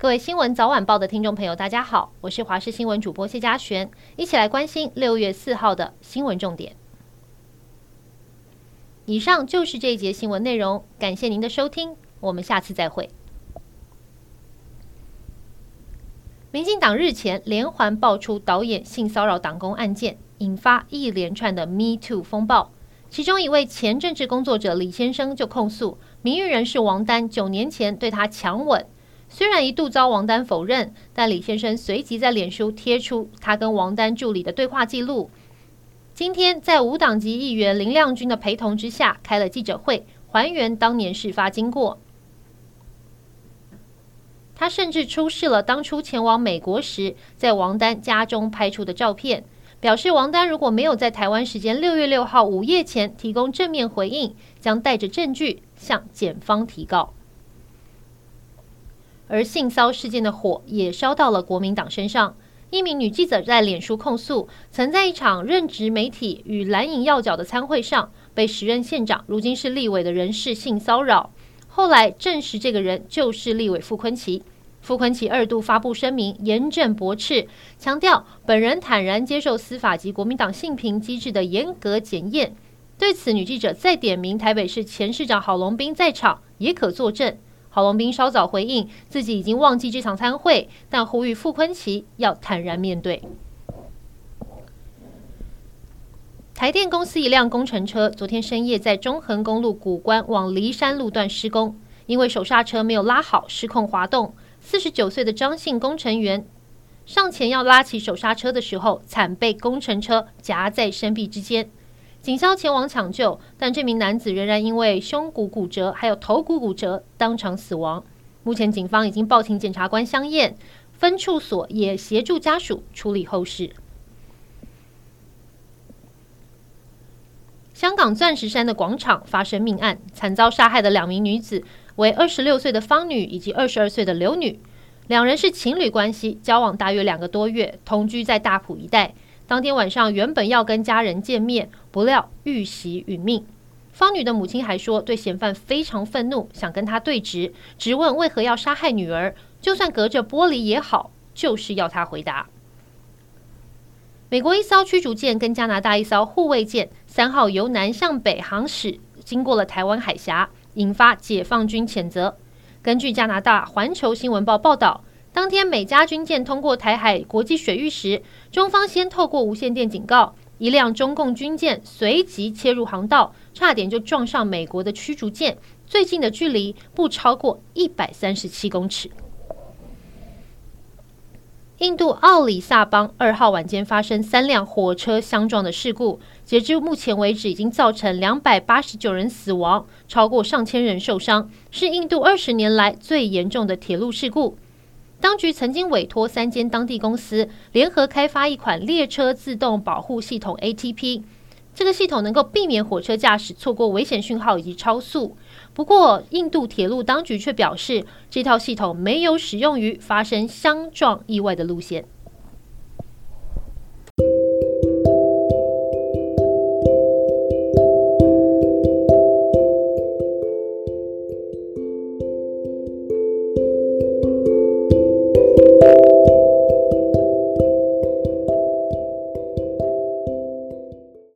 各位新闻早晚报的听众朋友，大家好，我是华视新闻主播谢佳璇，一起来关心六月四号的新闻重点。以上就是这一节新闻内容，感谢您的收听，我们下次再会。民进党日前连环爆出导演性骚扰党工案件，引发一连串的 Me Too 风暴。其中一位前政治工作者李先生就控诉，名誉人士王丹九年前对他强吻。虽然一度遭王丹否认，但李先生随即在脸书贴出他跟王丹助理的对话记录。今天在无党籍议员林亮君的陪同之下，开了记者会，还原当年事发经过。他甚至出示了当初前往美国时，在王丹家中拍出的照片，表示王丹如果没有在台湾时间六月六号午夜前提供正面回应，将带着证据向检方提告。而性骚事件的火也烧到了国民党身上。一名女记者在脸书控诉，曾在一场任职媒体与蓝营要角的参会上，被时任县长、如今是立委的人士性骚扰。后来证实，这个人就是立委傅崐萁。傅崐萁二度发布声明，严正驳斥，强调本人坦然接受司法及国民党性平机制的严格检验。对此，女记者再点名台北市前市长郝龙斌在场，也可作证。郝龙斌稍早回应，自己已经忘记这场参会，但呼吁傅崐萁要坦然面对。台电公司一辆工程车昨天深夜在中横公路古关往梨山路段施工，因为手刹车没有拉好，失控滑动。四十九岁的张姓工程员上前要拉起手刹车的时候，惨被工程车夹在身臂之间。警消前往抢救，但这名男子仍然因为胸骨骨折，还有头骨骨折，当场死亡。目前警方已经报请检察官相验，分处所也协助家属处理后事。香港钻石山的广场发生命案，惨遭杀害的两名女子为二十六岁的方女以及二十二岁的刘女，两人是情侣关系，交往大约两个多月，同居在大埔一带。当天晚上原本要跟家人见面，不料遇袭殒命。方女的母亲还说，对嫌犯非常愤怒，想跟他对质，质问为何要杀害女儿，就算隔着玻璃也好，就是要他回答。美国一艘驱逐舰跟加拿大一艘护卫舰三号由南向北航驶，经过了台湾海峡，引发解放军谴责。根据加拿大环球新闻报报道。当天，美加军舰通过台海国际水域时，中方先透过无线电警告，一辆中共军舰随即切入航道，差点就撞上美国的驱逐舰，最近的距离不超过一百三十七公尺。印度奥里萨邦二号晚间发生三辆火车相撞的事故，截至目前为止，已经造成两百八十九人死亡，超过上千人受伤，是印度二十年来最严重的铁路事故。当局曾经委托三间当地公司联合开发一款列车自动保护系统 ATP，这个系统能够避免火车驾驶错过危险讯号以及超速。不过，印度铁路当局却表示，这套系统没有使用于发生相撞意外的路线。